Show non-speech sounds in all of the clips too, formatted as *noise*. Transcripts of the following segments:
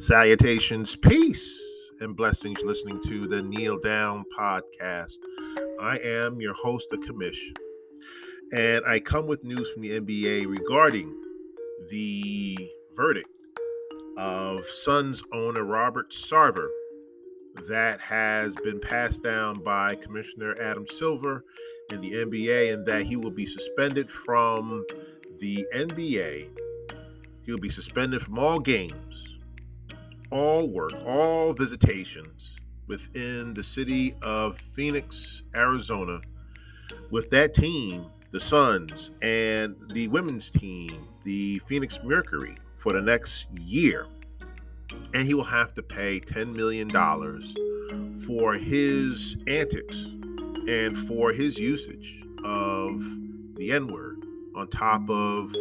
Salutations, peace, and blessings listening to the Kneel Down podcast. I am your host, the Commish, and I come with news from the NBA regarding the verdict of Suns owner Robert Sarver that has been passed down by Commissioner Adam Silver in the NBA, and that he will be suspended from the NBA. He will be suspended from all games all work, all visitations within the city of Phoenix, Arizona, with that team, the Suns, and the women's team, the Phoenix Mercury, for the next year. And he will have to pay $10 million for his antics and for his usage of the N word on top of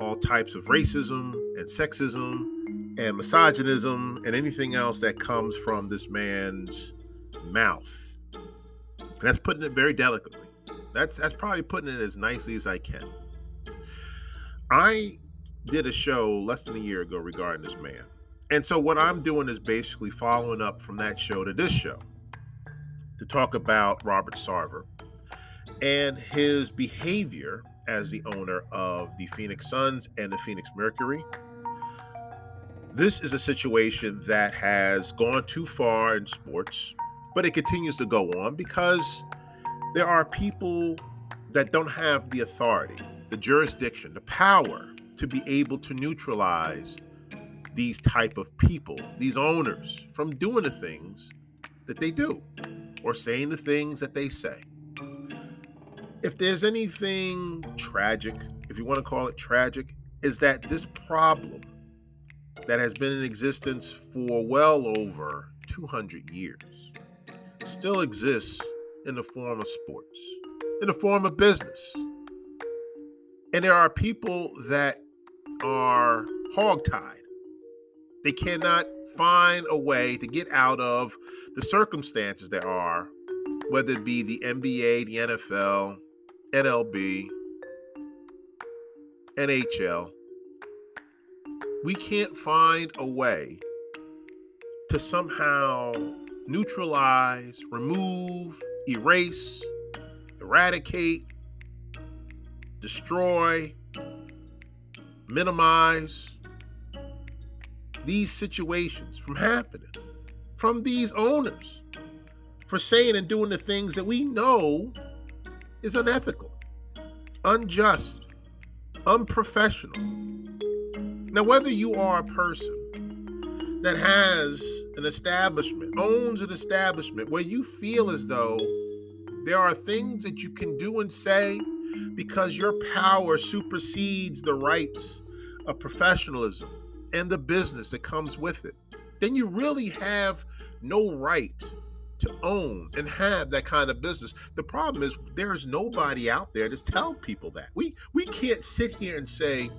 all types of racism and sexism and misogynism and anything else that comes from this man's mouth. And that's putting it very delicately. That's that's probably putting it as nicely as I can. I did a show less than a year ago regarding this man. And so what I'm doing is basically following up from that show to this show to talk about Robert Sarver and his behavior as the owner of the Phoenix Suns and the Phoenix Mercury this is a situation that has gone too far in sports, but it continues to go on because there are people that don't have the authority, the jurisdiction, the power to be able to neutralize these type of people, these owners from doing the things that they do or saying the things that they say. If there's anything tragic, if you want to call it tragic, is that this problem that has been in existence for well over 200 years still exists in the form of sports, in the form of business. And there are people that are hogtied. They cannot find a way to get out of the circumstances there are, whether it be the NBA, the NFL, MLB, NHL, we can't find a way to somehow neutralize, remove, erase, eradicate, destroy, minimize these situations from happening from these owners for saying and doing the things that we know is unethical, unjust, unprofessional now, whether you are a person that has an establishment, owns an establishment where you feel as though there are things that you can do and say because your power supersedes the rights of professionalism and the business that comes with it, then you really have no right to own and have that kind of business. The problem is there's nobody out there to tell people that. We we can't sit here and say,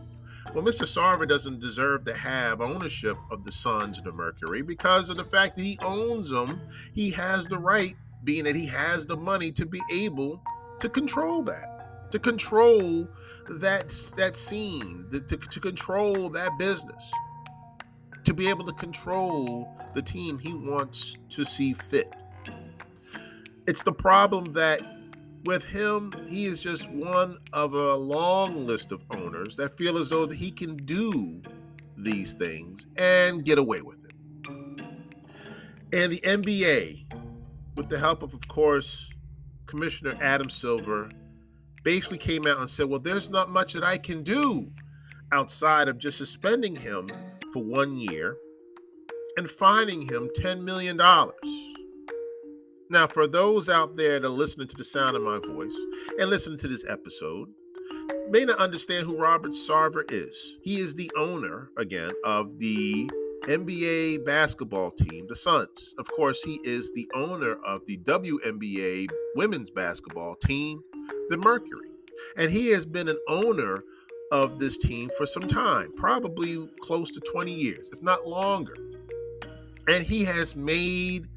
well, Mr. Sarver doesn't deserve to have ownership of the Suns and the Mercury because of the fact that he owns them. He has the right, being that he has the money, to be able to control that, to control that that scene, to, to, to control that business, to be able to control the team he wants to see fit. It's the problem that with him, he is just one of a long list of owners that feel as though he can do these things and get away with it. And the NBA, with the help of, of course, Commissioner Adam Silver, basically came out and said, Well, there's not much that I can do outside of just suspending him for one year and fining him $10 million. Now, for those out there that are listening to the sound of my voice and listening to this episode, may not understand who Robert Sarver is. He is the owner, again, of the NBA basketball team, the Suns. Of course, he is the owner of the WNBA women's basketball team, the Mercury. And he has been an owner of this team for some time, probably close to 20 years, if not longer. And he has made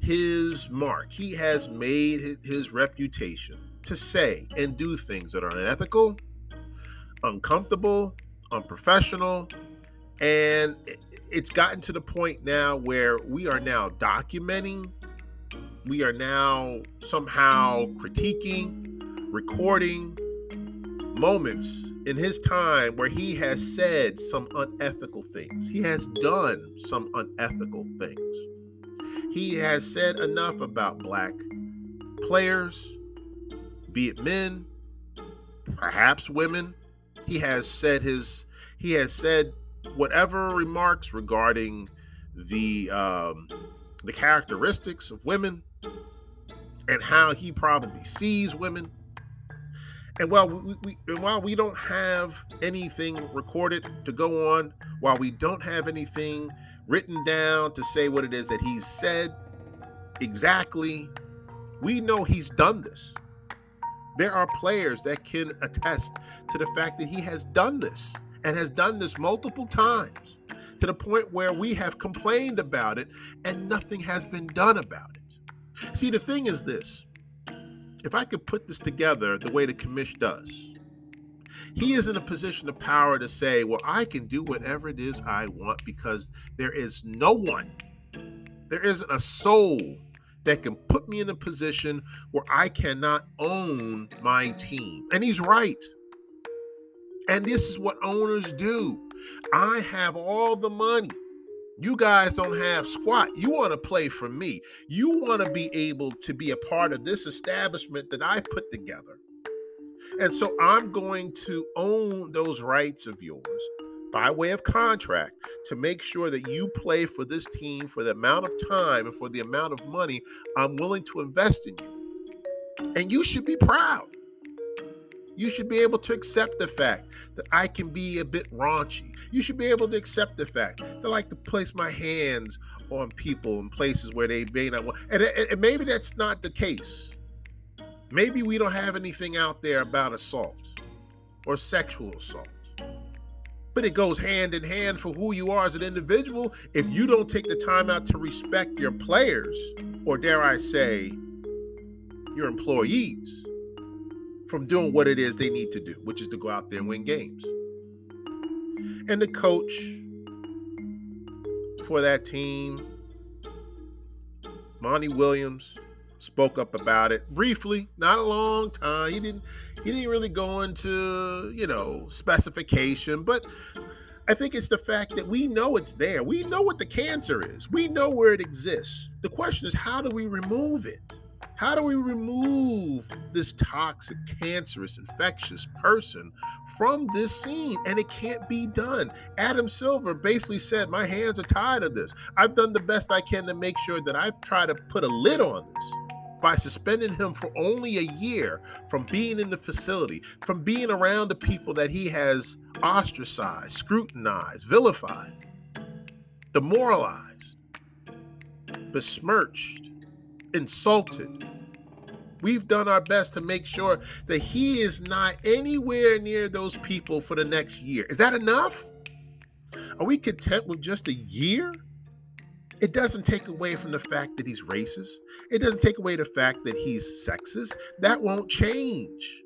his mark. He has made his reputation to say and do things that are unethical, uncomfortable, unprofessional, and it's gotten to the point now where we are now documenting, we are now somehow critiquing, recording moments in his time where he has said some unethical things. He has done some unethical things. He has said enough about black players, be it men, perhaps women. He has said his he has said whatever remarks regarding the um, the characteristics of women and how he probably sees women. And while we, we, and while we don't have anything recorded to go on, while we don't have anything written down to say what it is that he's said exactly, we know he's done this. There are players that can attest to the fact that he has done this and has done this multiple times to the point where we have complained about it and nothing has been done about it. See, the thing is this if I could put this together the way the commish does, he is in a position of power to say, Well, I can do whatever it is I want because there is no one, there isn't a soul that can put me in a position where I cannot own my team. And he's right. And this is what owners do. I have all the money. You guys don't have squat. You want to play for me. You want to be able to be a part of this establishment that I put together. And so I'm going to own those rights of yours by way of contract to make sure that you play for this team for the amount of time and for the amount of money I'm willing to invest in you. And you should be proud you should be able to accept the fact that I can be a bit raunchy. You should be able to accept the fact that I like to place my hands on people in places where they may not want. And, and maybe that's not the case. Maybe we don't have anything out there about assault or sexual assault. But it goes hand in hand for who you are as an individual. If you don't take the time out to respect your players, or dare I say, your employees, from doing what it is they need to do, which is to go out there and win games. And the coach for that team, Monty Williams, spoke up about it briefly, not a long time. He didn't he didn't really go into, you know, specification, but I think it's the fact that we know it's there. We know what the cancer is. We know where it exists. The question is how do we remove it? How do we remove this toxic, cancerous, infectious person from this scene? And it can't be done. Adam Silver basically said, My hands are tired of this. I've done the best I can to make sure that I've tried to put a lid on this by suspending him for only a year from being in the facility, from being around the people that he has ostracized, scrutinized, vilified, demoralized, besmirched insulted. We've done our best to make sure that he is not anywhere near those people for the next year. Is that enough? Are we content with just a year? It doesn't take away from the fact that he's racist. It doesn't take away the fact that he's sexist. That won't change.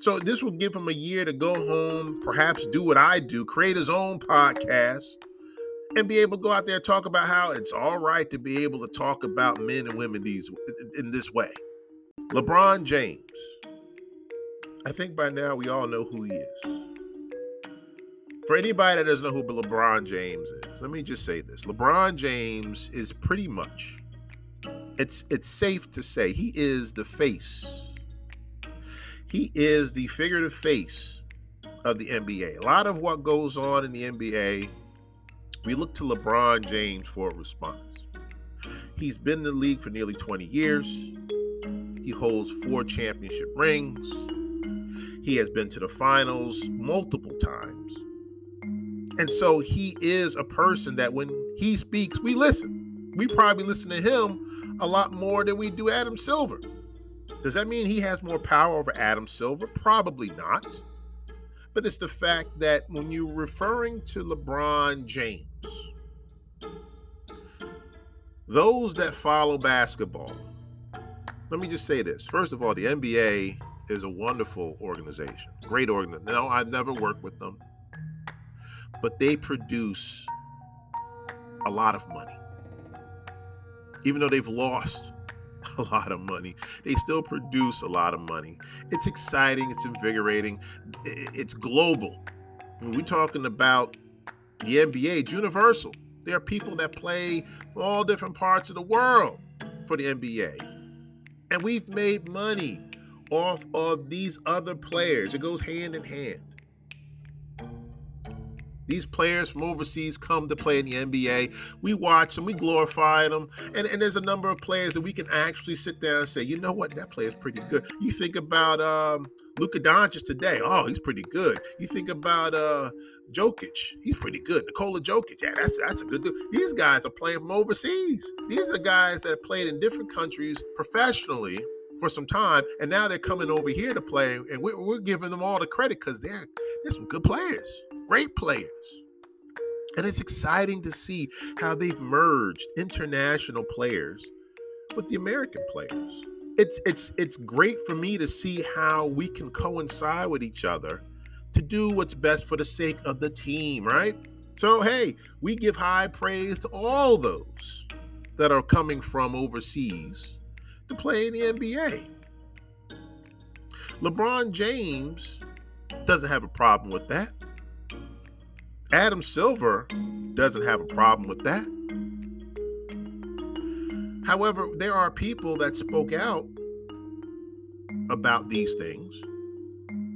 So this will give him a year to go home, perhaps do what I do, create his own podcast, and be able to go out there and talk about how it's all right to be able to talk about men and women these in this way. LeBron James. I think by now we all know who he is. For anybody that doesn't know who LeBron James is, let me just say this. LeBron James is pretty much it's it's safe to say he is the face. He is the figurative face of the NBA. A lot of what goes on in the NBA we look to LeBron James for a response. He's been in the league for nearly 20 years. He holds four championship rings. He has been to the finals multiple times. And so he is a person that when he speaks, we listen. We probably listen to him a lot more than we do Adam Silver. Does that mean he has more power over Adam Silver? Probably not. But it's the fact that when you're referring to LeBron James, those that follow basketball, let me just say this. First of all, the NBA is a wonderful organization, great organization. No, I've never worked with them, but they produce a lot of money. Even though they've lost *laughs* a lot of money, they still produce a lot of money. It's exciting, it's invigorating, it's global. We're talking about the NBA, it's universal. There are people that play all different parts of the world for the NBA. And we've made money off of these other players. It goes hand in hand. These players from overseas come to play in the NBA. We watch them, we glorify them. And, and there's a number of players that we can actually sit down and say, you know what, that player is pretty good. You think about um, Luka Doncic today. Oh, he's pretty good. You think about uh, Jokic. He's pretty good. Nikola Jokic. Yeah, that's that's a good dude. These guys are playing from overseas. These are guys that played in different countries professionally for some time, and now they're coming over here to play, and we're, we're giving them all the credit because they're they're some good players, great players. And it's exciting to see how they've merged international players with the American players. It's it's it's great for me to see how we can coincide with each other to do what's best for the sake of the team, right? So, hey, we give high praise to all those that are coming from overseas to play in the NBA. LeBron James doesn't have a problem with that. Adam Silver doesn't have a problem with that. However, there are people that spoke out about these things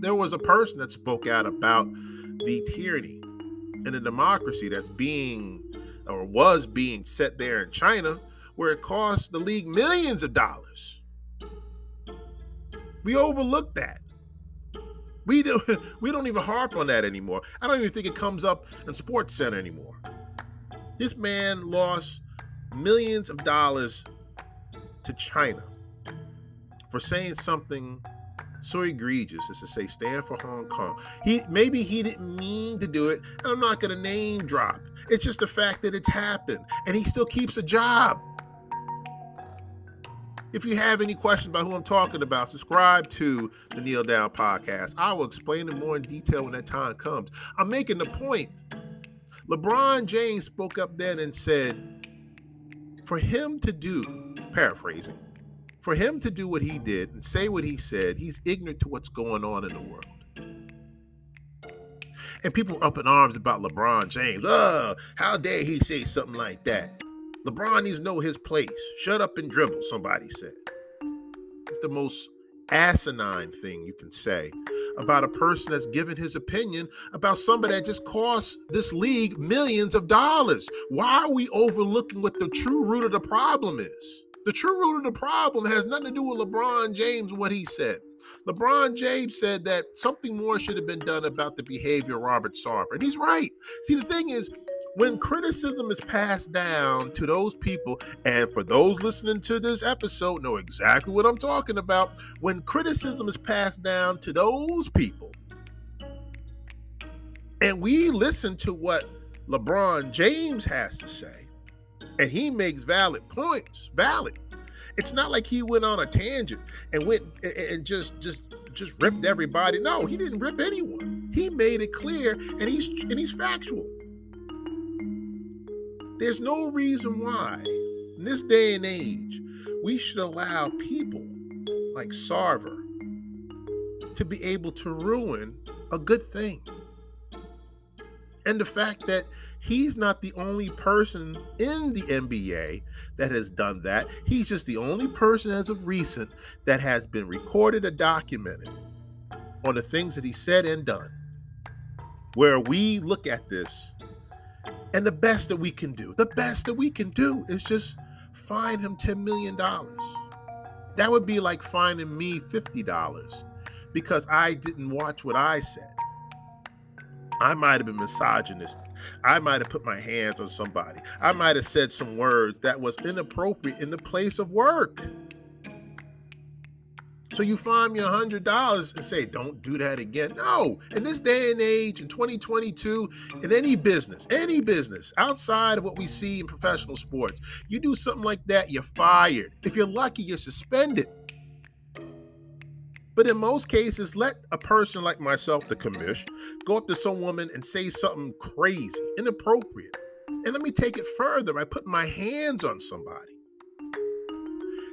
there was a person that spoke out about the tyranny and the democracy that's being or was being set there in China, where it cost the league millions of dollars. We overlooked that. We do *laughs* we don't even harp on that anymore. I don't even think it comes up in Sports Center anymore. This man lost millions of dollars to China for saying something so egregious as to say stand for Hong Kong. He maybe he didn't mean to do it, and I'm not gonna name drop. It's just the fact that it's happened, and he still keeps a job. If you have any questions about who I'm talking about, subscribe to the Kneel Down Podcast. I will explain it more in detail when that time comes. I'm making the point. LeBron James spoke up then and said, for him to do, paraphrasing, for him to do what he did and say what he said, he's ignorant to what's going on in the world. And people were up in arms about LeBron James. Oh, how dare he say something like that? LeBron needs to know his place. Shut up and dribble, somebody said. It's the most asinine thing you can say about a person that's given his opinion about somebody that just cost this league millions of dollars. Why are we overlooking what the true root of the problem is? The true root of the problem has nothing to do with LeBron James, what he said. LeBron James said that something more should have been done about the behavior of Robert Sarver. And he's right. See, the thing is, when criticism is passed down to those people, and for those listening to this episode, know exactly what I'm talking about. When criticism is passed down to those people, and we listen to what LeBron James has to say, and he makes valid points. Valid. It's not like he went on a tangent and went and just just just ripped everybody. No, he didn't rip anyone. He made it clear, and he's and he's factual. There's no reason why, in this day and age, we should allow people like Sarver to be able to ruin a good thing. And the fact that he's not the only person in the NBA that has done that. He's just the only person as of recent that has been recorded or documented on the things that he said and done. Where we look at this and the best that we can do, the best that we can do is just fine him $10 million. That would be like finding me $50 because I didn't watch what I said. I might have been misogynist. I might have put my hands on somebody. I might have said some words that was inappropriate in the place of work. So you find me a hundred dollars and say, don't do that again. No, in this day and age, in 2022, in any business, any business outside of what we see in professional sports, you do something like that, you're fired. If you're lucky, you're suspended. But in most cases, let a person like myself, the commish, go up to some woman and say something crazy, inappropriate. And let me take it further by putting my hands on somebody.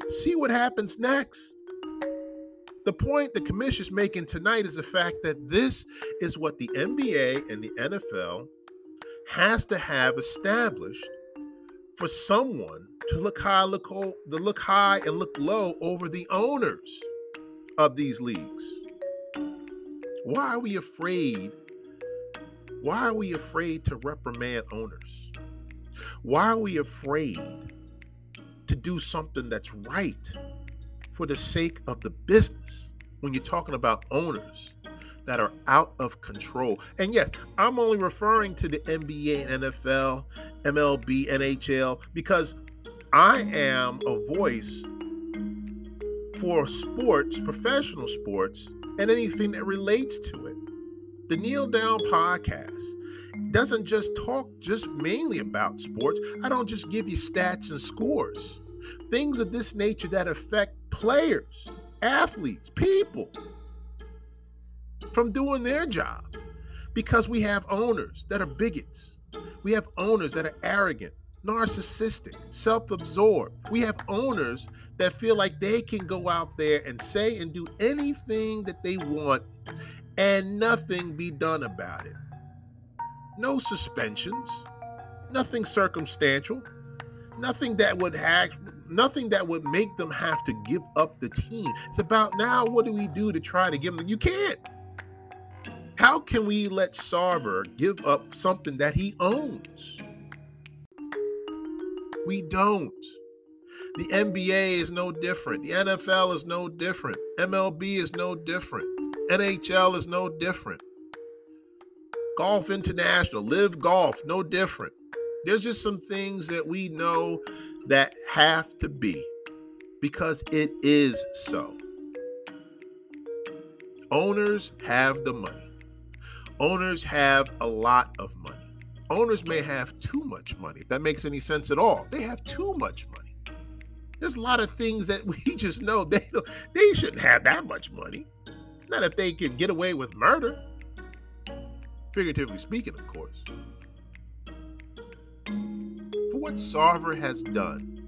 See what happens next. The point the commish's making tonight is the fact that this is what the NBA and the NFL has to have established for someone to look high, look to look high and look low over the owners of these leagues. Why are we afraid? Why are we afraid to reprimand owners? Why are we afraid to do something that's right for the sake of the business when you're talking about owners that are out of control? And yes, I'm only referring to the NBA, NFL, MLB, NHL because I am a voice for sports, professional sports, and anything that relates to it. The Kneel Down podcast doesn't just talk just mainly about sports. I don't just give you stats and scores. Things of this nature that affect players, athletes, people from doing their job. Because we have owners that are bigots. We have owners that are arrogant, narcissistic, self absorbed. We have owners that feel like they can go out there and say and do anything that they want and nothing be done about it. No suspensions, nothing circumstantial, nothing that would have nothing that would make them have to give up the team. It's about now what do we do to try to give them you can't. How can we let Sarver give up something that he owns? We don't. The NBA is no different. The NFL is no different. MLB is no different. NHL is no different. Golf International, Live Golf, no different. There's just some things that we know that have to be because it is so. Owners have the money. Owners have a lot of money. Owners may have too much money, if that makes any sense at all. They have too much money. There's a lot of things that *laughs* we just know they they shouldn't have that much money. Not if they can get away with murder. Figuratively speaking, of course. What Sarver has done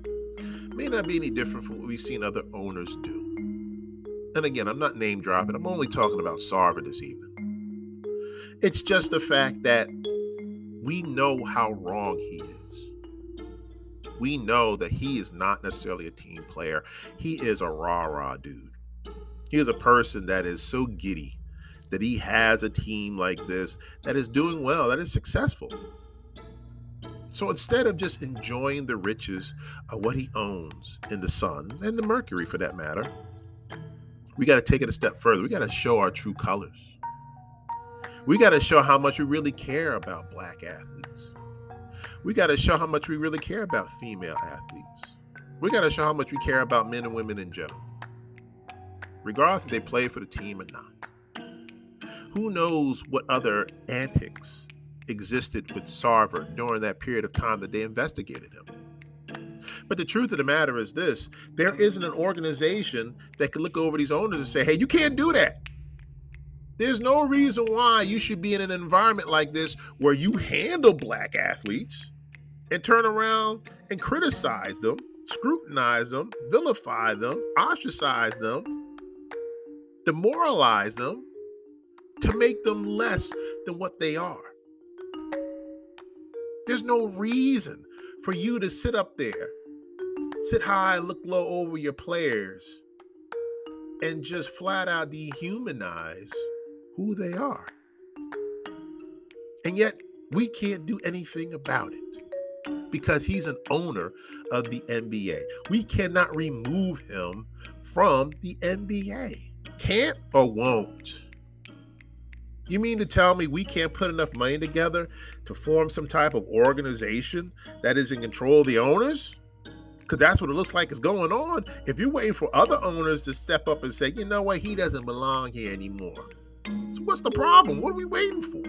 may not be any different from what we've seen other owners do. And again, I'm not name dropping, I'm only talking about Sarver this evening. It's just the fact that we know how wrong he is. We know that he is not necessarily a team player. He is a rah rah dude. He is a person that is so giddy that he has a team like this that is doing well, that is successful. So instead of just enjoying the riches of what he owns in the sun and the mercury for that matter, we got to take it a step further. We got to show our true colors. We got to show how much we really care about black athletes. We got to show how much we really care about female athletes. We got to show how much we care about men and women in general, regardless if they play for the team or not. Who knows what other antics existed with Sarver during that period of time that they investigated him? But the truth of the matter is this there isn't an organization that can look over these owners and say, hey, you can't do that. There's no reason why you should be in an environment like this where you handle black athletes and turn around and criticize them, scrutinize them, vilify them, ostracize them, demoralize them to make them less than what they are. There's no reason for you to sit up there, sit high, look low over your players, and just flat out dehumanize who they are. And yet, we can't do anything about it because he's an owner of the NBA. We cannot remove him from the NBA. Can't or won't? You mean to tell me we can't put enough money together to form some type of organization that is in control of the owners? Because that's what it looks like is going on. If you're waiting for other owners to step up and say, you know what, he doesn't belong here anymore, so what's the problem? What are we waiting for?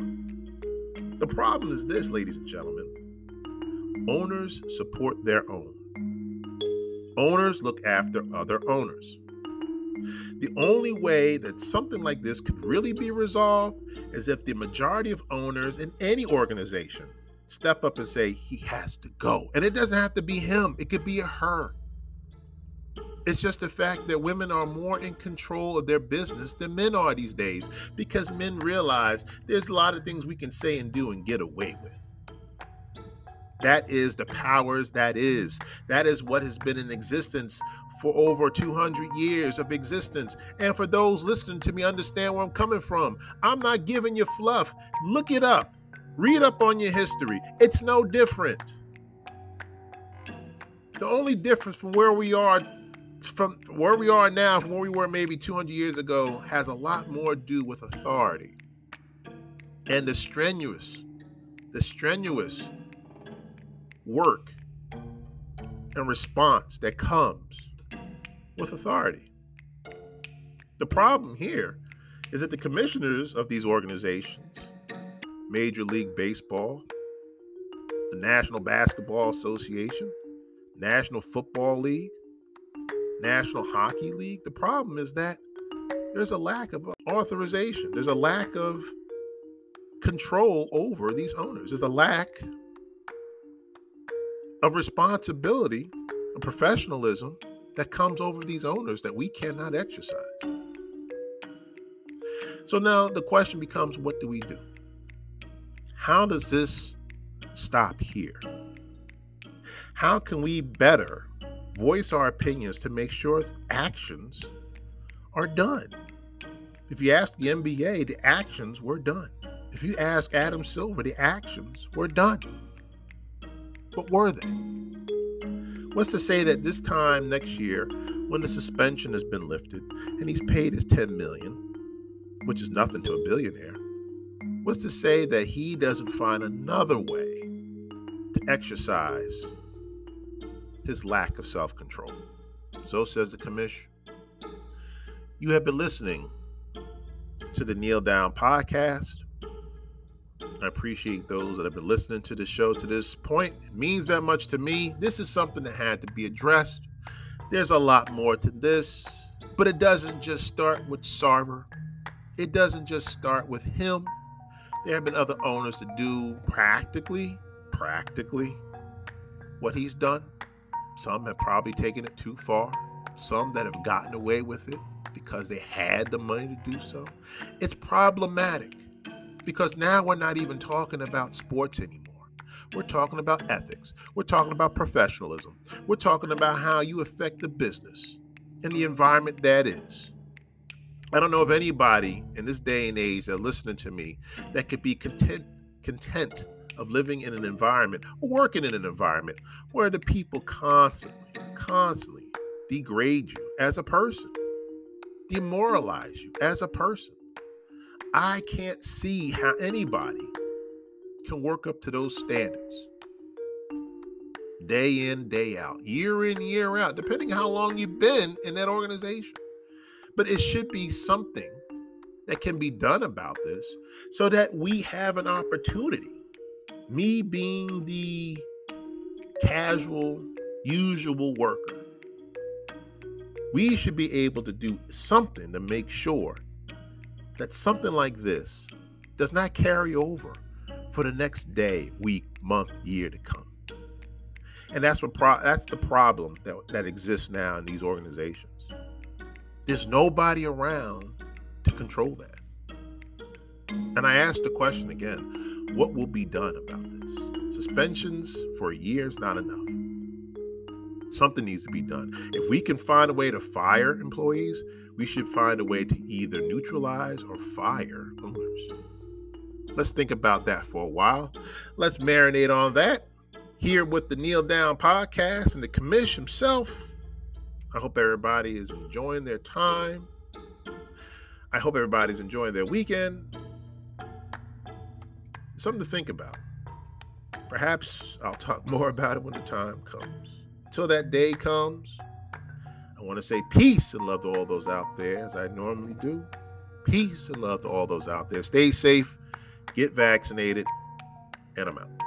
The problem is this, ladies and gentlemen. Owners support their own. Owners look after other owners. The only way that something like this could really be resolved is if the majority of owners in any organization step up and say, he has to go. And it doesn't have to be him, it could be a her. It's just the fact that women are more in control of their business than men are these days because men realize there's a lot of things we can say and do and get away with. That is the powers that is. That is what has been in existence for over 200 years of existence. And for those listening to me, understand where I'm coming from. I'm not giving you fluff. Look it up, read up on your history. It's no different. The only difference from where we are from where we are now from where we were maybe 200 years ago has a lot more to do with authority and the strenuous the strenuous work and response that comes with authority the problem here is that the commissioners of these organizations major league baseball the national basketball association national football league National Hockey League. The problem is that there's a lack of authorization, there's a lack of control over these owners, there's a lack of responsibility of professionalism that comes over these owners that we cannot exercise. So now the question becomes what do we do? How does this stop here? How can we better voice our opinions to make sure actions are done. If you ask the NBA, the actions were done. If you ask Adam Silver, the actions were done. But were they? What's to say that this time next year, when the suspension has been lifted and he's paid his 10 million, which is nothing to a billionaire, what's to say that he doesn't find another way to exercise his lack of self control. So says the commish. You have been listening to the Kneel Down podcast. I appreciate those that have been listening to the show to this point. It means that much to me. This is something that had to be addressed. There's a lot more to this, but it doesn't just start with Sarver. It doesn't just start with him. There have been other owners to do practically, practically what he's done. Some have probably taken it too far. Some that have gotten away with it because they had the money to do so. It's problematic because now we're not even talking about sports anymore. We're talking about ethics. We're talking about professionalism. We're talking about how you affect the business and the environment that is. I don't know of anybody in this day and age that listening to me that could be content content of living in an environment or working in an environment where the people constantly, constantly degrade you as a person, demoralize you as a person. I can't see how anybody can work up to those standards day in, day out, year in, year out, depending how long you've been in that organization. But it should be something that can be done about this so that we have an opportunity me being the casual, usual worker, we should be able to do something to make sure that something like this does not carry over for the next day, week, month, year to come. And that's what pro- that's the problem that, that exists now in these organizations. There's nobody around to control that. And I asked the question again what will be done about this? Suspensions for a year is not enough. Something needs to be done. If we can find a way to fire employees, we should find a way to either neutralize or fire owners. Let's think about that for a while. Let's marinate on that here with the Kneel Down podcast and the commish himself. I hope everybody is enjoying their time. I hope everybody's enjoying their weekend something to think about. Perhaps I'll talk *laughs* more about it when the time comes. Until that day comes, I want to say peace and love to all those out there, as I normally do. Peace and love to all those out there. Stay safe, get vaccinated, and I'm out.